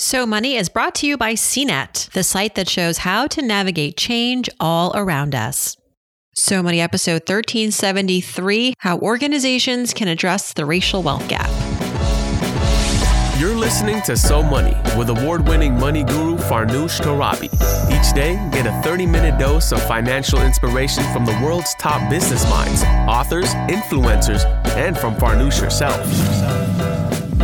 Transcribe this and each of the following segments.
So Money is brought to you by CNET, the site that shows how to navigate change all around us. So Money episode 1373 How Organizations Can Address the Racial Wealth Gap. You're listening to So Money with award winning money guru Farnoosh Torabi. Each day, get a 30 minute dose of financial inspiration from the world's top business minds, authors, influencers, and from Farnoosh herself.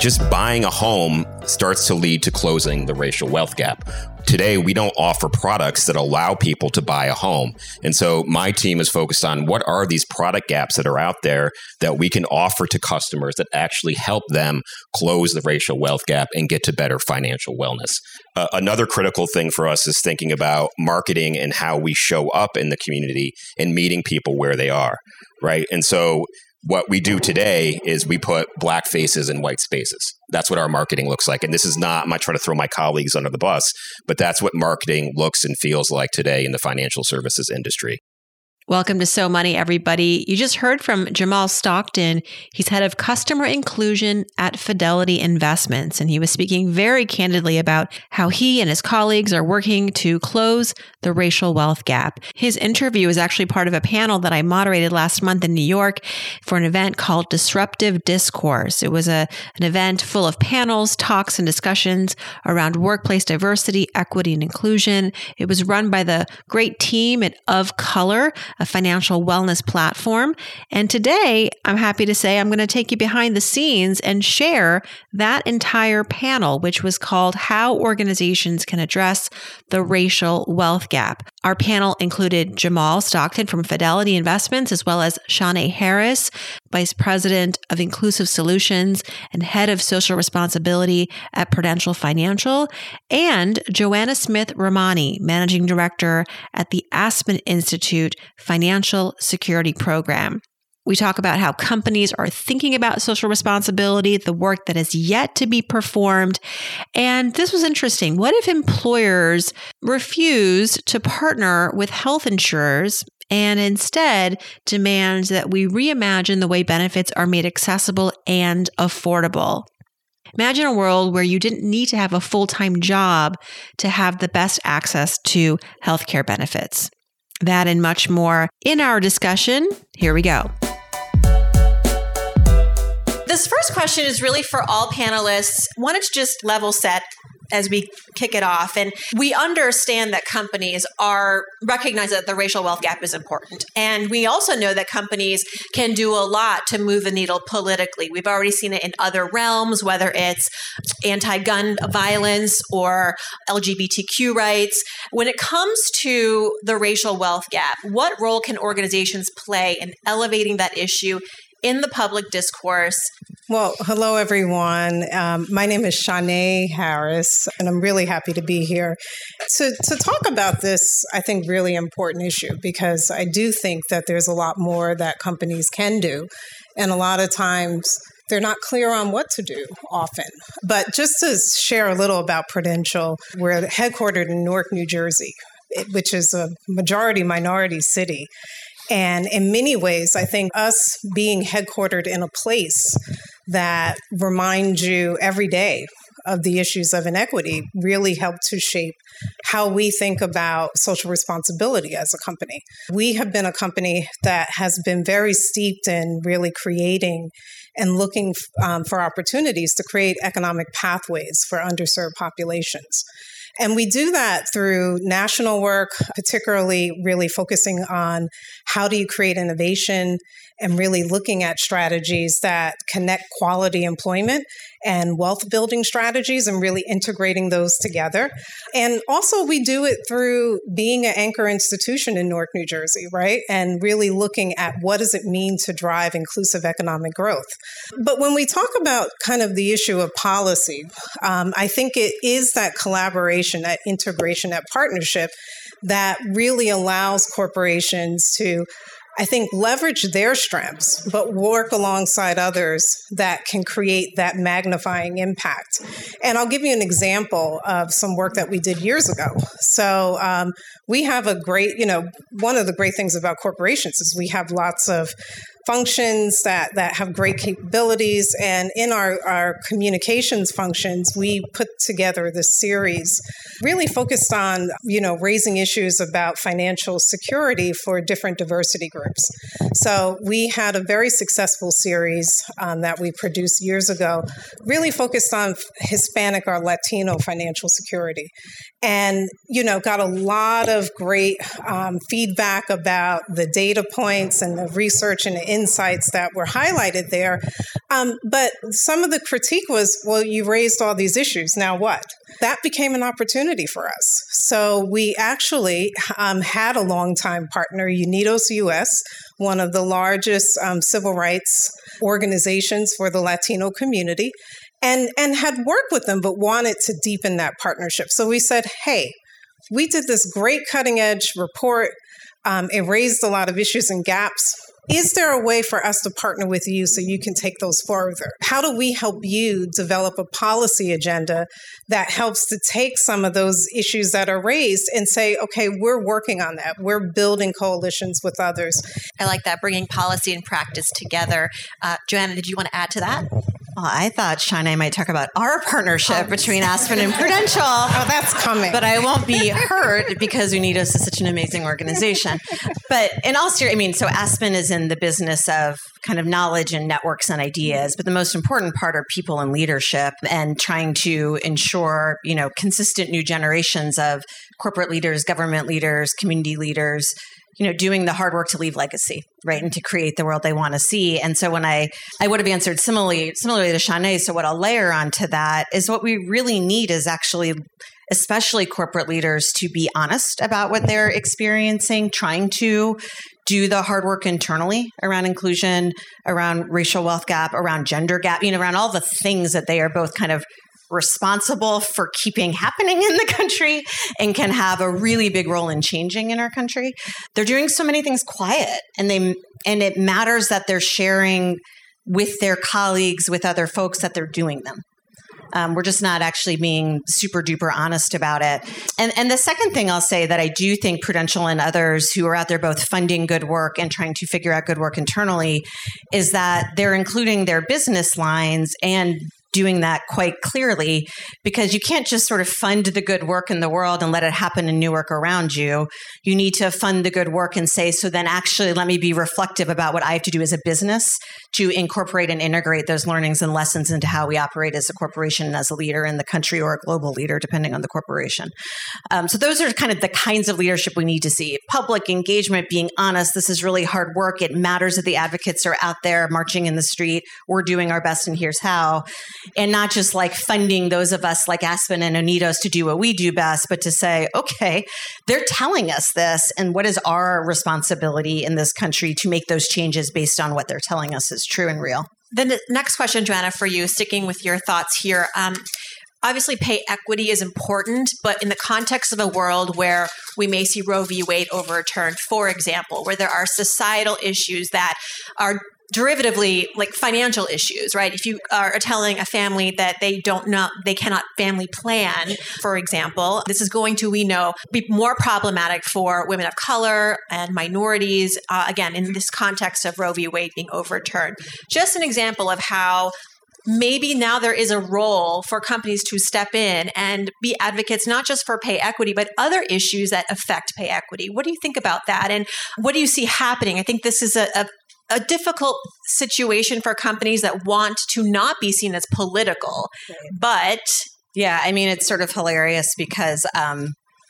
Just buying a home starts to lead to closing the racial wealth gap. Today, we don't offer products that allow people to buy a home. And so my team is focused on what are these product gaps that are out there that we can offer to customers that actually help them close the racial wealth gap and get to better financial wellness. Uh, another critical thing for us is thinking about marketing and how we show up in the community and meeting people where they are, right? And so what we do today is we put black faces in white spaces. That's what our marketing looks like. And this is not, I'm not trying to throw my colleagues under the bus, but that's what marketing looks and feels like today in the financial services industry. Welcome to So Money, everybody. You just heard from Jamal Stockton. He's head of customer inclusion at Fidelity Investments, and he was speaking very candidly about how he and his colleagues are working to close the racial wealth gap. His interview is actually part of a panel that I moderated last month in New York for an event called Disruptive Discourse. It was a, an event full of panels, talks, and discussions around workplace diversity, equity, and inclusion. It was run by the great team at Of Color a financial wellness platform. And today, I'm happy to say I'm going to take you behind the scenes and share that entire panel, which was called How Organizations Can Address the Racial Wealth Gap. Our panel included Jamal Stockton from Fidelity Investments, as well as Shawnee Harris, Vice President of Inclusive Solutions and Head of Social Responsibility at Prudential Financial, and Joanna Smith Ramani, Managing Director at the Aspen Institute Financial Security Program. We talk about how companies are thinking about social responsibility, the work that is yet to be performed. And this was interesting. What if employers refuse to partner with health insurers and instead demand that we reimagine the way benefits are made accessible and affordable? Imagine a world where you didn't need to have a full time job to have the best access to healthcare benefits. That and much more in our discussion. Here we go. This first question is really for all panelists. Wanted to just level set as we kick it off. And we understand that companies are recognize that the racial wealth gap is important. And we also know that companies can do a lot to move the needle politically. We've already seen it in other realms, whether it's anti-gun violence or LGBTQ rights. When it comes to the racial wealth gap, what role can organizations play in elevating that issue in the public discourse. Well, hello, everyone. Um, my name is Shanae Harris, and I'm really happy to be here to, to talk about this, I think, really important issue because I do think that there's a lot more that companies can do. And a lot of times, they're not clear on what to do often. But just to share a little about Prudential, we're headquartered in Newark, New Jersey, which is a majority minority city. And in many ways, I think us being headquartered in a place that reminds you every day of the issues of inequity really helped to shape how we think about social responsibility as a company. We have been a company that has been very steeped in really creating and looking um, for opportunities to create economic pathways for underserved populations. And we do that through national work, particularly really focusing on how do you create innovation and really looking at strategies that connect quality employment and wealth building strategies and really integrating those together. And also, we do it through being an anchor institution in Newark, New Jersey, right? And really looking at what does it mean to drive inclusive economic growth. But when we talk about kind of the issue of policy, um, I think it is that collaboration, that integration, that partnership that really allows corporations to I think, leverage their strengths, but work alongside others that can create that magnifying impact. And I'll give you an example of some work that we did years ago. So um, we have a great, you know, one of the great things about corporations is we have lots of functions that, that have great capabilities. And in our, our communications functions, we put together this series really focused on, you know, raising issues about financial security for different diversity groups. So we had a very successful series um, that we produced years ago, really focused on Hispanic or Latino financial security. And, you know, got a lot of great um, feedback about the data points and the research and the insights that were highlighted there. Um, but some of the critique was, well, you raised all these issues. Now what? That became an opportunity for us. So we actually um, had a longtime partner, Unidos US, one of the largest um, civil rights organizations for the Latino community, and, and had worked with them, but wanted to deepen that partnership. So we said, hey, we did this great cutting edge report. Um, it raised a lot of issues and gaps. Is there a way for us to partner with you so you can take those further? How do we help you develop a policy agenda that helps to take some of those issues that are raised and say, okay, we're working on that. We're building coalitions with others. I like that, bringing policy and practice together. Uh, Joanna, did you want to add to that? Well, I thought Shanae might talk about our partnership between Aspen and Prudential. oh, that's coming. But I won't be hurt because Unidos is such an amazing organization. But in all seriousness, I mean, so Aspen is in the business of kind of knowledge and networks and ideas, but the most important part are people and leadership and trying to ensure, you know, consistent new generations of corporate leaders, government leaders, community leaders you know doing the hard work to leave legacy right and to create the world they want to see. And so when i i would have answered similarly similarly to Shanae so what i'll layer onto that is what we really need is actually especially corporate leaders to be honest about what they're experiencing trying to do the hard work internally around inclusion around racial wealth gap around gender gap you know around all the things that they are both kind of responsible for keeping happening in the country and can have a really big role in changing in our country. They're doing so many things quiet and they and it matters that they're sharing with their colleagues with other folks that they're doing them. Um, we're just not actually being super duper honest about it. And and the second thing I'll say that I do think Prudential and others who are out there both funding good work and trying to figure out good work internally is that they're including their business lines and doing that quite clearly because you can't just sort of fund the good work in the world and let it happen in Newark around you. You need to fund the good work and say, so then actually let me be reflective about what I have to do as a business to incorporate and integrate those learnings and lessons into how we operate as a corporation and as a leader in the country or a global leader, depending on the corporation. Um, so those are kind of the kinds of leadership we need to see. Public engagement, being honest, this is really hard work. It matters that the advocates are out there marching in the street. We're doing our best and here's how and not just like funding those of us like Aspen and Unidos to do what we do best, but to say, okay, they're telling us this, and what is our responsibility in this country to make those changes based on what they're telling us is true and real? The next question, Joanna, for you, sticking with your thoughts here. Um, obviously pay equity is important, but in the context of a world where we may see Roe v. Wade overturned, for example, where there are societal issues that are derivatively like financial issues right? If you are telling a family that they don't know they cannot family plan for example this is going to we know be more problematic for women of color and minorities uh, again in this context of roe v. Wade being overturned. Just an example of how maybe now there is a role for companies to step in and be advocates not just for pay equity but other issues that affect pay equity. What do you think about that? And what do you see happening? I think this is a, a a difficult situation for companies that want to not be seen as political. But yeah, I mean, it's sort of hilarious because um,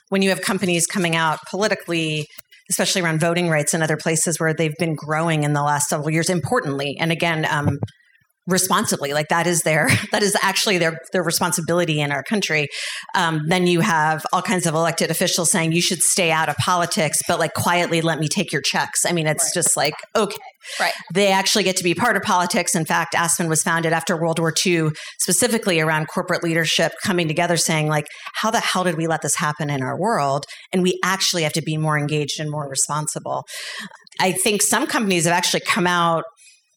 when you have companies coming out politically, especially around voting rights and other places where they've been growing in the last several years, importantly, and again, um, responsibly like that is their that is actually their their responsibility in our country um, then you have all kinds of elected officials saying you should stay out of politics but like quietly let me take your checks i mean it's right. just like okay Right. They actually get to be part of politics. In fact, Aspen was founded after World War II, specifically around corporate leadership coming together saying, like, how the hell did we let this happen in our world? And we actually have to be more engaged and more responsible. I think some companies have actually come out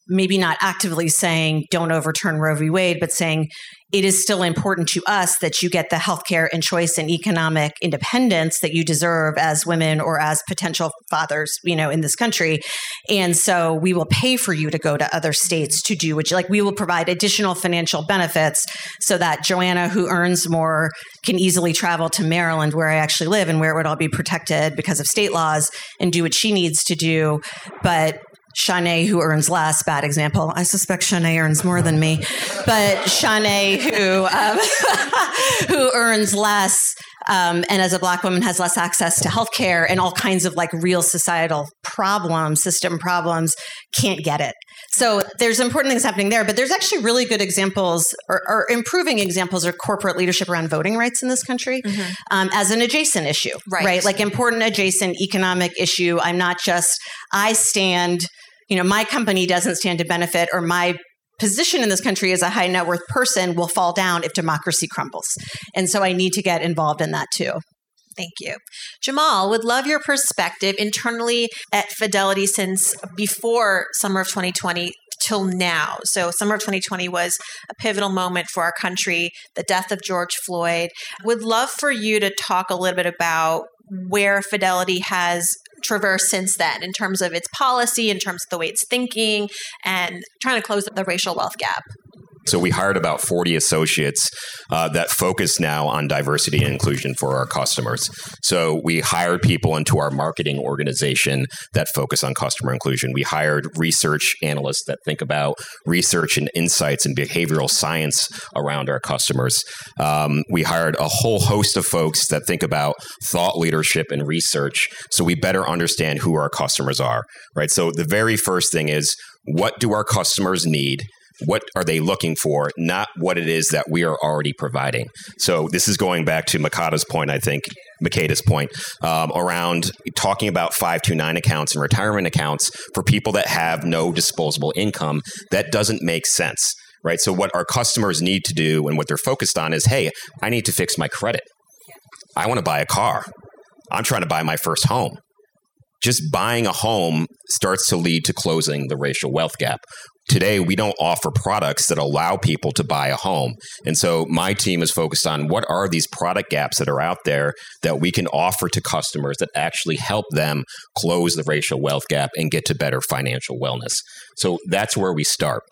maybe not actively saying don't overturn Roe v. Wade, but saying it is still important to us that you get the healthcare and choice and economic independence that you deserve as women or as potential fathers, you know, in this country. And so we will pay for you to go to other states to do which like we will provide additional financial benefits so that Joanna who earns more can easily travel to Maryland where I actually live and where it would all be protected because of state laws and do what she needs to do. But Shanae, who earns less, bad example. I suspect Shanae earns more than me, but Shanae, who um, who earns less, um, and as a black woman has less access to healthcare and all kinds of like real societal problems, system problems, can't get it. So there's important things happening there, but there's actually really good examples or, or improving examples of corporate leadership around voting rights in this country mm-hmm. um, as an adjacent issue, right. right? Like important adjacent economic issue. I'm not just I stand you know, my company doesn't stand to benefit or my position in this country as a high net worth person will fall down if democracy crumbles. And so I need to get involved in that too. Thank you. Jamal, would love your perspective internally at Fidelity since before summer of 2020 till now. So, summer of 2020 was a pivotal moment for our country, the death of George Floyd. Would love for you to talk a little bit about where Fidelity has traversed since then in terms of its policy, in terms of the way it's thinking, and trying to close the racial wealth gap. So we hired about 40 associates uh, that focus now on diversity and inclusion for our customers. So we hired people into our marketing organization that focus on customer inclusion. We hired research analysts that think about research and insights and behavioral science around our customers. Um, we hired a whole host of folks that think about thought leadership and research so we better understand who our customers are, right? So the very first thing is what do our customers need? What are they looking for, not what it is that we are already providing. So this is going back to Makata's point, I think, Makeda's point um, around talking about 529 accounts and retirement accounts for people that have no disposable income. That doesn't make sense, right? So what our customers need to do and what they're focused on is, hey, I need to fix my credit. I want to buy a car. I'm trying to buy my first home just buying a home starts to lead to closing the racial wealth gap. Today, we don't offer products that allow people to buy a home. And so my team is focused on what are these product gaps that are out there that we can offer to customers that actually help them close the racial wealth gap and get to better financial wellness. So that's where we start.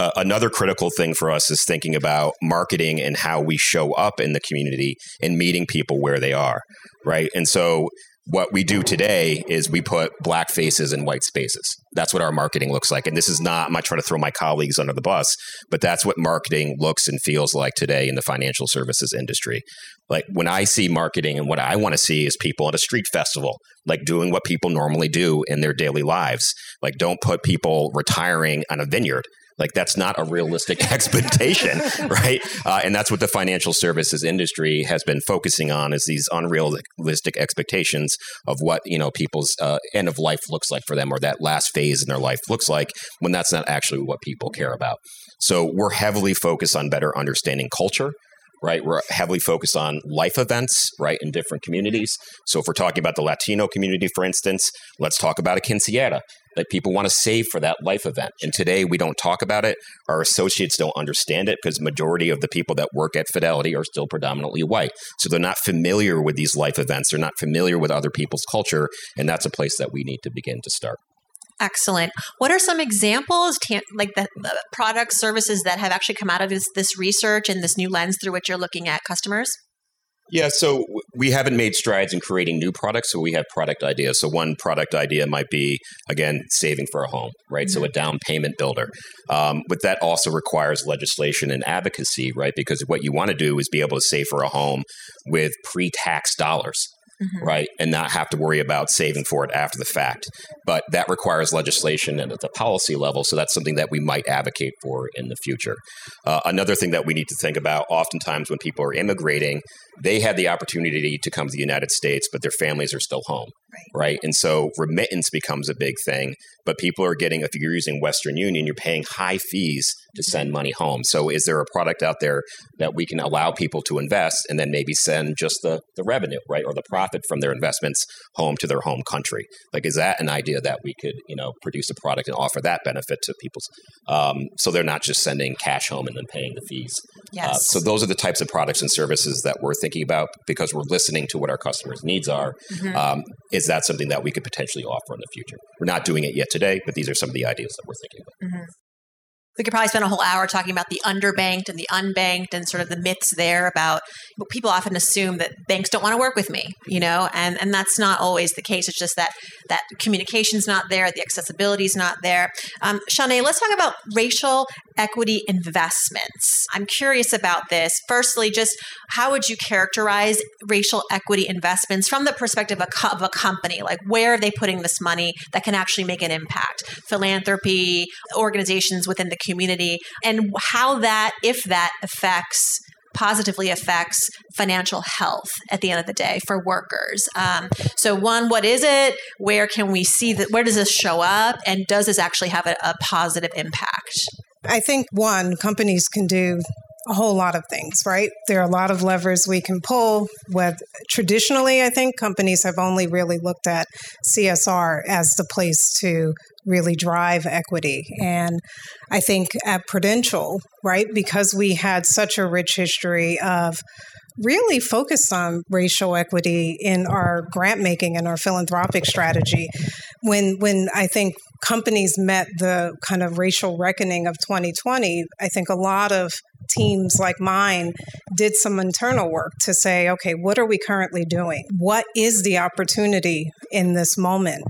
Uh, another critical thing for us is thinking about marketing and how we show up in the community and meeting people where they are, right? And so what we do today is we put black faces in white spaces. That's what our marketing looks like. And this is not, I'm not trying to throw my colleagues under the bus, but that's what marketing looks and feels like today in the financial services industry. Like when I see marketing and what I want to see is people at a street festival, like doing what people normally do in their daily lives. Like don't put people retiring on a vineyard like that's not a realistic expectation, right? Uh, and that's what the financial services industry has been focusing on is these unrealistic expectations of what you know people's uh, end of life looks like for them or that last phase in their life looks like when that's not actually what people care about. So we're heavily focused on better understanding culture right? We're heavily focused on life events, right, in different communities. So if we're talking about the Latino community, for instance, let's talk about a quinceañera. Like people want to save for that life event. And today we don't talk about it. Our associates don't understand it because majority of the people that work at Fidelity are still predominantly white. So they're not familiar with these life events. They're not familiar with other people's culture. And that's a place that we need to begin to start. Excellent. What are some examples, like the, the, products, services that have actually come out of this, this research and this new lens through which you're looking at customers? Yeah, so we haven't made strides in creating new products, so we have product ideas. So one product idea might be again saving for a home, right? Mm-hmm. So a down payment builder, um, but that also requires legislation and advocacy, right? Because what you want to do is be able to save for a home with pre-tax dollars. Mm-hmm. right? And not have to worry about saving for it after the fact. But that requires legislation and at the policy level. So that's something that we might advocate for in the future. Uh, another thing that we need to think about oftentimes when people are immigrating, they had the opportunity to come to the United States, but their families are still home, right? right? And so remittance becomes a big thing. But people are getting, if you're using Western Union, you're paying high fees to send money home. So is there a product out there that we can allow people to invest and then maybe send just the, the revenue, right? Or the profit from their investments home to their home country? Like, is that an idea that we could, you know, produce a product and offer that benefit to people? Um, so they're not just sending cash home and then paying the fees. Uh, yes. Uh, so those are the types of products and services that we're thinking about because we're listening to what our customers' needs are. Mm-hmm. Um, is that something that we could potentially offer in the future? We're not doing it yet today, but these are some of the ideas that we're thinking about. Mm-hmm we could probably spend a whole hour talking about the underbanked and the unbanked and sort of the myths there about people often assume that banks don't want to work with me, you know, and, and that's not always the case. It's just that that communication's not there, the accessibility is not there. Um, Shanae, let's talk about racial equity investments. I'm curious about this. Firstly, just how would you characterize racial equity investments from the perspective of a, of a company? Like, where are they putting this money that can actually make an impact? Philanthropy, organizations within the community, and how that, if that affects positively affects financial health at the end of the day for workers. Um, so, one, what is it? Where can we see that? Where does this show up? And does this actually have a, a positive impact? I think one, companies can do a whole lot of things, right? There are a lot of levers we can pull. With traditionally, I think companies have only really looked at CSR as the place to really drive equity. And I think at Prudential, right, because we had such a rich history of really focused on racial equity in our grant making and our philanthropic strategy. When when I think companies met the kind of racial reckoning of 2020, I think a lot of teams like mine did some internal work to say, okay, what are we currently doing? What is the opportunity in this moment?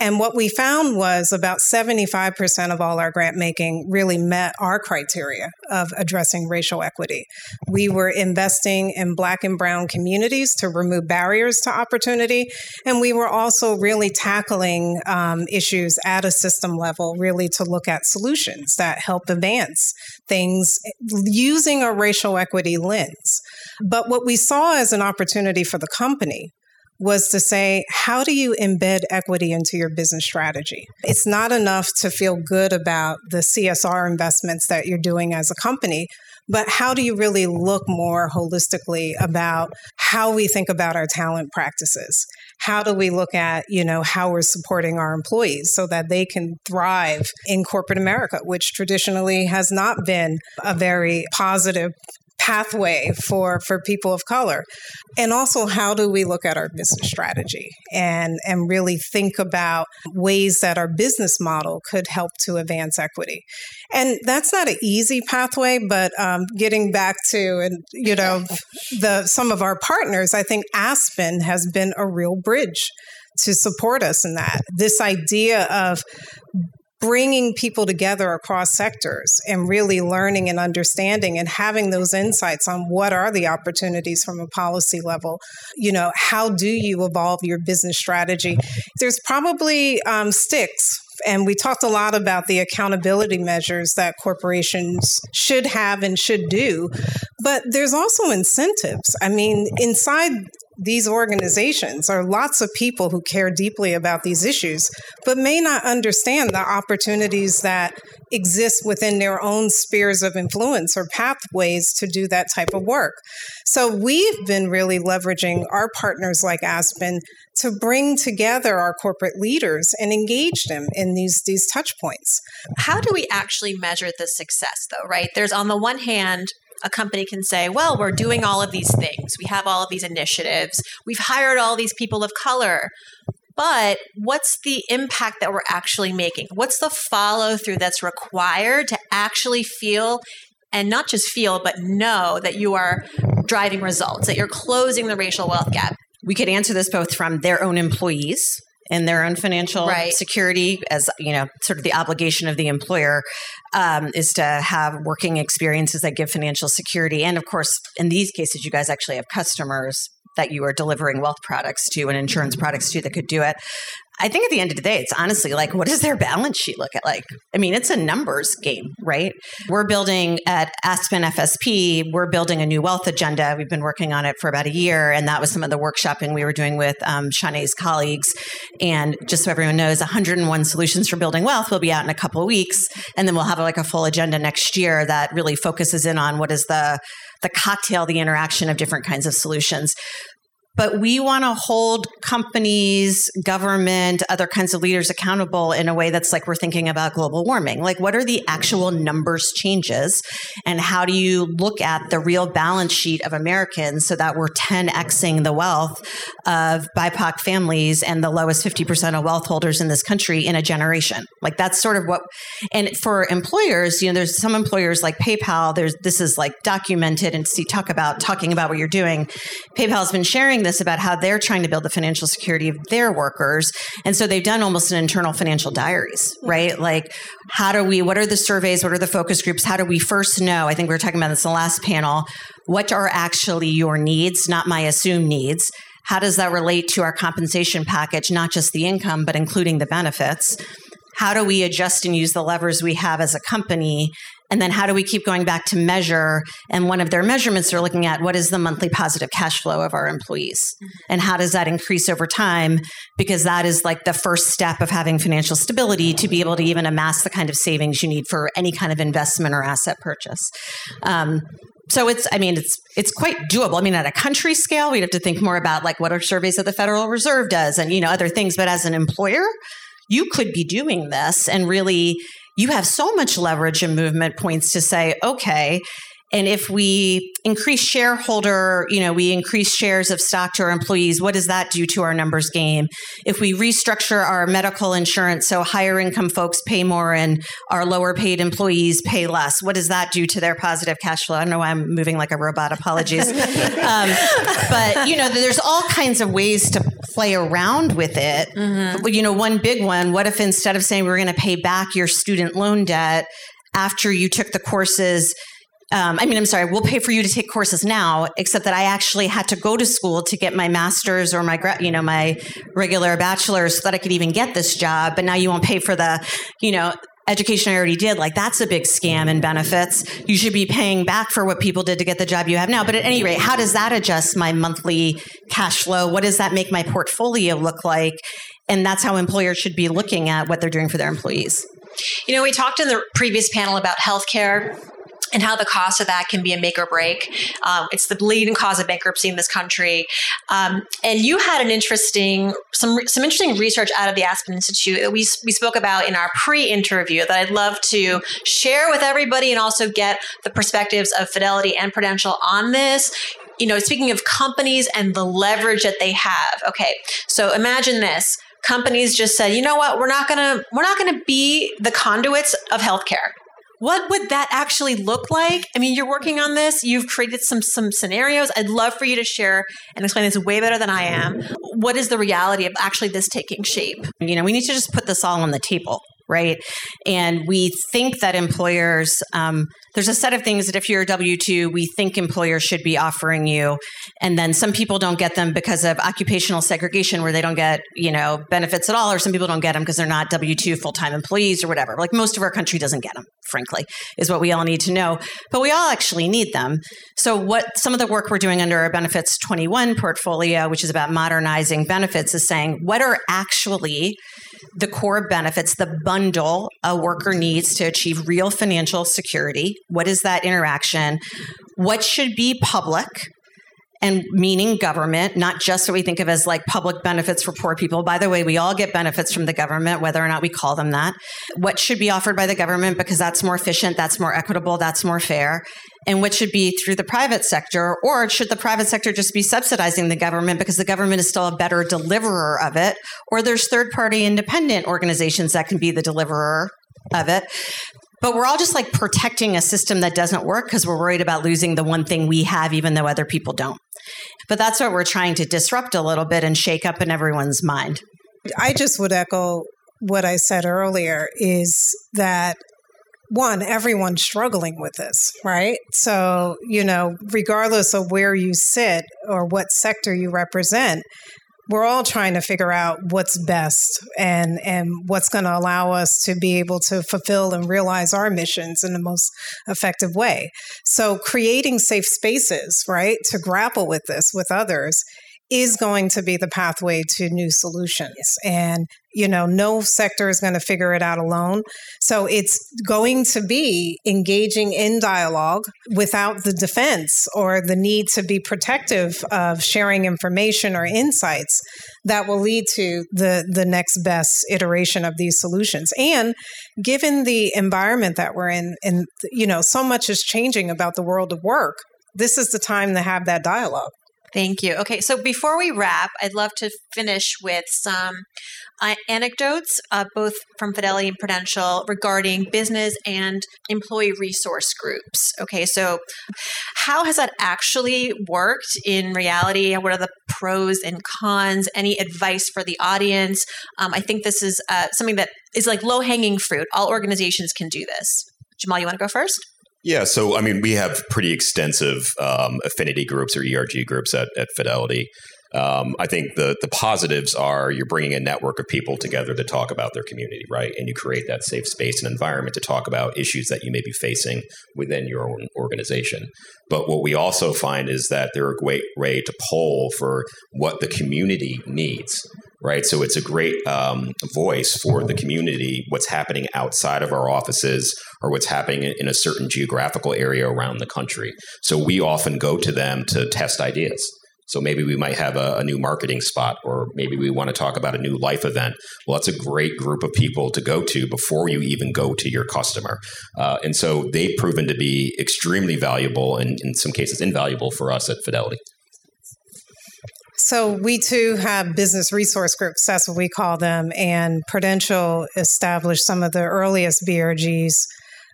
And what we found was about 75% of all our grant making really met our criteria of addressing racial equity. We were investing in Black and Brown communities to remove barriers to opportunity. And we were also really tackling um, issues at a system level, really to look at solutions that help advance things using a racial equity lens. But what we saw as an opportunity for the company was to say, how do you embed equity into your business strategy? It's not enough to feel good about the CSR investments that you're doing as a company, but how do you really look more holistically about how we think about our talent practices? How do we look at, you know, how we're supporting our employees so that they can thrive in corporate America, which traditionally has not been a very positive pathway for for people of color and also how do we look at our business strategy and and really think about ways that our business model could help to advance equity and that's not an easy pathway but um, getting back to and you know the some of our partners i think aspen has been a real bridge to support us in that. This idea of bringing people together across sectors and really learning and understanding and having those insights on what are the opportunities from a policy level you know how do you evolve your business strategy there's probably um, sticks and we talked a lot about the accountability measures that corporations should have and should do. But there's also incentives. I mean, inside these organizations are lots of people who care deeply about these issues, but may not understand the opportunities that exist within their own spheres of influence or pathways to do that type of work. So we've been really leveraging our partners like Aspen to bring together our corporate leaders and engage them in these these touch points. How do we actually measure the success though, right? There's on the one hand a company can say, well, we're doing all of these things. We have all of these initiatives. We've hired all these people of color. But what's the impact that we're actually making? What's the follow through that's required to actually feel and not just feel, but know that you are driving results, that you're closing the racial wealth gap? We could answer this both from their own employees and their own financial right. security as you know sort of the obligation of the employer um, is to have working experiences that give financial security and of course in these cases you guys actually have customers that you are delivering wealth products to and insurance products to that could do it. I think at the end of the day, it's honestly like, what does their balance sheet look at like? I mean, it's a numbers game, right? We're building at Aspen FSP, we're building a new wealth agenda. We've been working on it for about a year. And that was some of the workshopping we were doing with um, Shanae's colleagues. And just so everyone knows, 101 solutions for building wealth will be out in a couple of weeks. And then we'll have like a full agenda next year that really focuses in on what is the the cocktail, the interaction of different kinds of solutions but we want to hold companies, government, other kinds of leaders accountable in a way that's like we're thinking about global warming. Like, what are the actual numbers changes? And how do you look at the real balance sheet of Americans so that we're 10xing the wealth of BIPOC families and the lowest 50% of wealth holders in this country in a generation? Like, that's sort of what, and for employers, you know, there's some employers like PayPal, there's, this is like documented and see, talk about, talking about what you're doing. PayPal has been sharing this about how they're trying to build the financial security of their workers. And so they've done almost an internal financial diaries, right? Like, how do we, what are the surveys? What are the focus groups? How do we first know? I think we were talking about this in the last panel. What are actually your needs, not my assumed needs? How does that relate to our compensation package, not just the income, but including the benefits? How do we adjust and use the levers we have as a company and then how do we keep going back to measure? And one of their measurements they're looking at what is the monthly positive cash flow of our employees? Mm-hmm. And how does that increase over time? Because that is like the first step of having financial stability to be able to even amass the kind of savings you need for any kind of investment or asset purchase. Um, so it's i mean it's it's quite doable i mean at a country scale we'd have to think more about like what are surveys that the federal reserve does and you know other things but as an employer you could be doing this and really you have so much leverage and movement points to say, okay, and if we increase shareholder, you know, we increase shares of stock to our employees, what does that do to our numbers game? If we restructure our medical insurance so higher income folks pay more and our lower paid employees pay less, what does that do to their positive cash flow? I don't know why I'm moving like a robot. Apologies. um, but, you know, there's all kinds of ways to play around with it. Mm-hmm. You know, one big one, what if instead of saying we're going to pay back your student loan debt, after you took the courses, um, I mean, I'm sorry, we'll pay for you to take courses now, except that I actually had to go to school to get my master's or my, you know, my regular bachelor's so that I could even get this job. But now you won't pay for the, you know, education I already did. Like that's a big scam in benefits. You should be paying back for what people did to get the job you have now. But at any rate, how does that adjust my monthly cash flow? What does that make my portfolio look like? And that's how employers should be looking at what they're doing for their employees. You know, we talked in the previous panel about healthcare and how the cost of that can be a make or break. Um, it's the leading cause of bankruptcy in this country. Um, and you had an interesting, some some interesting research out of the Aspen Institute that we we spoke about in our pre-interview that I'd love to share with everybody and also get the perspectives of Fidelity and Prudential on this. You know, speaking of companies and the leverage that they have. Okay, so imagine this companies just said, you know what, we're not gonna we're not gonna be the conduits of healthcare what would that actually look like? I mean, you're working on this. You've created some some scenarios. I'd love for you to share and explain this way better than I am. What is the reality of actually this taking shape? You know, we need to just put this all on the table right? And we think that employers, um, there's a set of things that if you're a W 2, we think employers should be offering you. And then some people don't get them because of occupational segregation, where they don't get, you know, benefits at all, or some people don't get them because they're not W 2 full time employees or whatever. Like most of our country doesn't get them, frankly, is what we all need to know. But we all actually need them. So, what some of the work we're doing under our Benefits 21 portfolio, which is about modernizing benefits, is saying what are actually the core benefits, the bundle a worker needs to achieve real financial security. What is that interaction? What should be public? And meaning government, not just what we think of as like public benefits for poor people. By the way, we all get benefits from the government, whether or not we call them that. What should be offered by the government because that's more efficient, that's more equitable, that's more fair. And what should be through the private sector, or should the private sector just be subsidizing the government because the government is still a better deliverer of it? Or there's third party independent organizations that can be the deliverer of it. But we're all just like protecting a system that doesn't work because we're worried about losing the one thing we have, even though other people don't. But that's what we're trying to disrupt a little bit and shake up in everyone's mind. I just would echo what I said earlier is that one, everyone's struggling with this, right? So, you know, regardless of where you sit or what sector you represent, we're all trying to figure out what's best and and what's going to allow us to be able to fulfill and realize our missions in the most effective way. So creating safe spaces, right, to grapple with this with others is going to be the pathway to new solutions. And, you know, no sector is going to figure it out alone. So it's going to be engaging in dialogue without the defense or the need to be protective of sharing information or insights that will lead to the, the next best iteration of these solutions. And given the environment that we're in, and, you know, so much is changing about the world of work, this is the time to have that dialogue. Thank you. Okay, so before we wrap, I'd love to finish with some uh, anecdotes, uh, both from Fidelity and Prudential, regarding business and employee resource groups. Okay, so how has that actually worked in reality? What are the pros and cons? Any advice for the audience? Um, I think this is uh, something that is like low hanging fruit. All organizations can do this. Jamal, you want to go first? Yeah, so I mean, we have pretty extensive um, affinity groups or ERG groups at, at Fidelity. Um, I think the the positives are you're bringing a network of people together to talk about their community, right? And you create that safe space and environment to talk about issues that you may be facing within your own organization. But what we also find is that they're a great way to poll for what the community needs right? So it's a great um, voice for the community, what's happening outside of our offices or what's happening in a certain geographical area around the country. So we often go to them to test ideas. So maybe we might have a, a, new marketing spot, or maybe we want to talk about a new life event. Well, that's a great group of people to go to before you even go to your customer. Uh, and so they've proven to be extremely valuable and in some cases invaluable for us at Fidelity. So we too have business resource groups. That's what we call them. And Prudential established some of the earliest BRGs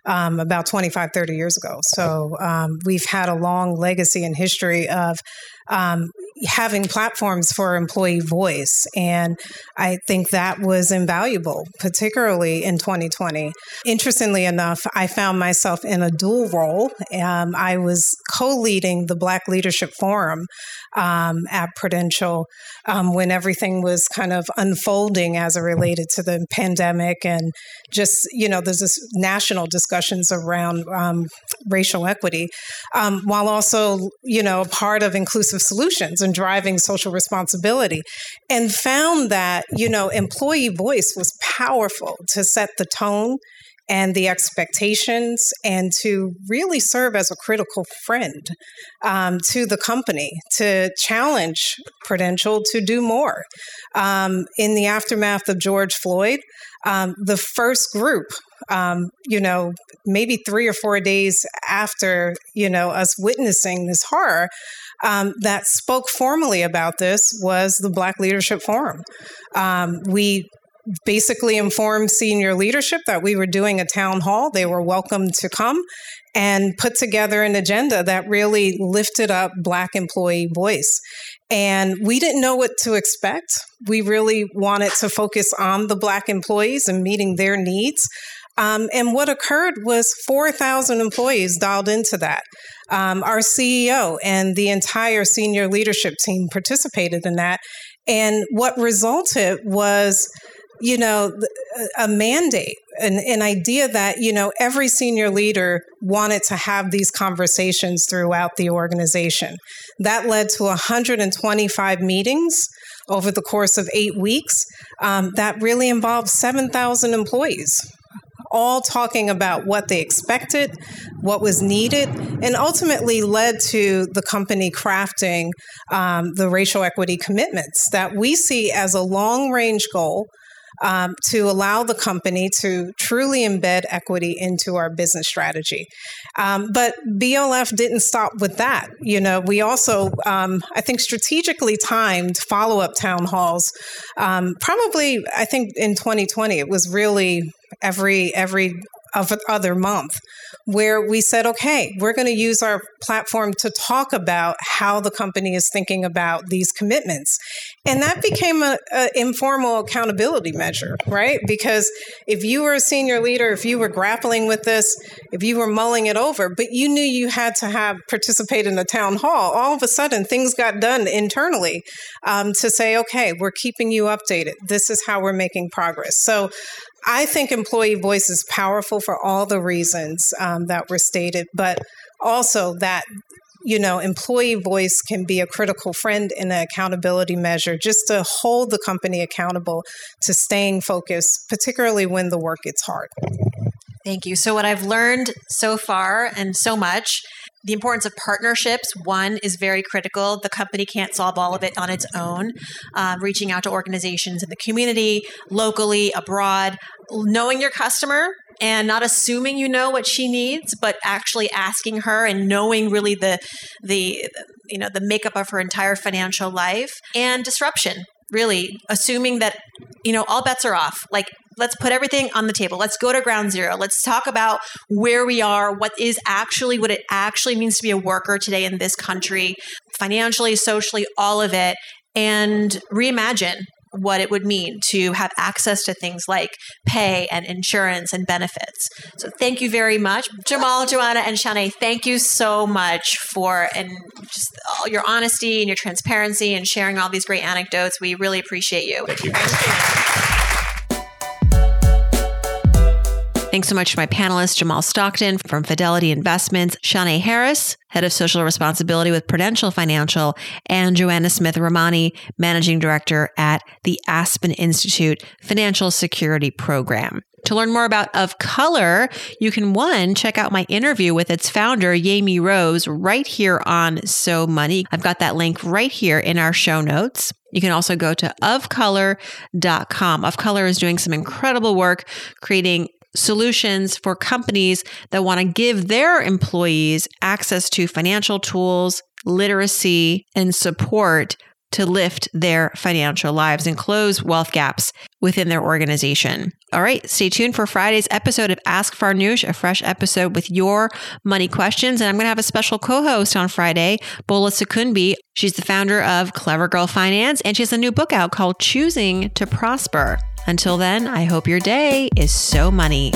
um, about 25, 30 years ago. So um, we've had a long legacy and history of um, having platforms for employee voice. And I think that was invaluable, particularly in 2020. Interestingly enough, I found myself in a dual role. Um, I was co leading the Black Leadership Forum um, at Prudential um, when everything was kind of unfolding as it related to the pandemic and just, you know, there's this national discussions around um, racial equity, um, while also, you know, part of inclusive solutions and driving social responsibility. And found that, you know, employee voice was powerful to set the tone and the expectations and to really serve as a critical friend um, to the company to challenge Prudential to do more. Um, in the aftermath of George Floyd, um, the first group, um, you know, maybe three or four days after, you know, us witnessing this horror, um, that spoke formally about this was the Black Leadership Forum. Um, we basically informed senior leadership that we were doing a town hall. They were welcome to come and put together an agenda that really lifted up Black employee voice. And we didn't know what to expect. We really wanted to focus on the Black employees and meeting their needs. Um, and what occurred was 4,000 employees dialed into that. Um, our CEO and the entire senior leadership team participated in that. And what resulted was you know, a mandate, an, an idea that, you know, every senior leader wanted to have these conversations throughout the organization. That led to 125 meetings over the course of eight weeks um, that really involved 7,000 employees all talking about what they expected, what was needed, and ultimately led to the company crafting um, the racial equity commitments that we see as a long range goal um, to allow the company to truly embed equity into our business strategy. Um, but BLF didn't stop with that. You know, we also, um, I think, strategically timed follow up town halls. Um, probably, I think in 2020, it was really every every of other month where we said, okay, we're going to use our platform to talk about how the company is thinking about these commitments. And that became an informal accountability measure, right? Because if you were a senior leader, if you were grappling with this, if you were mulling it over, but you knew you had to have participate in the town hall, all of a sudden things got done internally um, to say, okay, we're keeping you updated. This is how we're making progress. So I think employee voice is powerful for all the reasons um, that were stated, but also that you know employee voice can be a critical friend in an accountability measure just to hold the company accountable to staying focused particularly when the work gets hard. Thank you. So what i've learned so far and so much the importance of partnerships one is very critical. The company can't solve all of it on its own. Um, reaching out to organizations in the community locally abroad knowing your customer and not assuming you know what she needs but actually asking her and knowing really the the you know the makeup of her entire financial life and disruption really. Assuming that you know all bets are off. Like let's put everything on the table let's go to ground zero let's talk about where we are what is actually what it actually means to be a worker today in this country financially socially all of it and reimagine what it would mean to have access to things like pay and insurance and benefits. So thank you very much, Jamal, Joanna, and Shanae. Thank you so much for and just all your honesty and your transparency and sharing all these great anecdotes. We really appreciate you. Thank you. Thanks so much to my panelists, Jamal Stockton from Fidelity Investments, Shawnee Harris, Head of Social Responsibility with Prudential Financial, and Joanna Smith Ramani, Managing Director at the Aspen Institute Financial Security Program. To learn more about Of Color, you can one, check out my interview with its founder, Yami Rose, right here on So Money. I've got that link right here in our show notes. You can also go to ofcolor.com. Of Color is doing some incredible work creating solutions for companies that want to give their employees access to financial tools, literacy, and support to lift their financial lives and close wealth gaps within their organization. All right, stay tuned for Friday's episode of Ask Farnoosh, a fresh episode with your money questions. And I'm going to have a special co host on Friday, Bola Sokunbi. She's the founder of Clever Girl Finance, and she has a new book out called Choosing to Prosper. Until then, I hope your day is so money.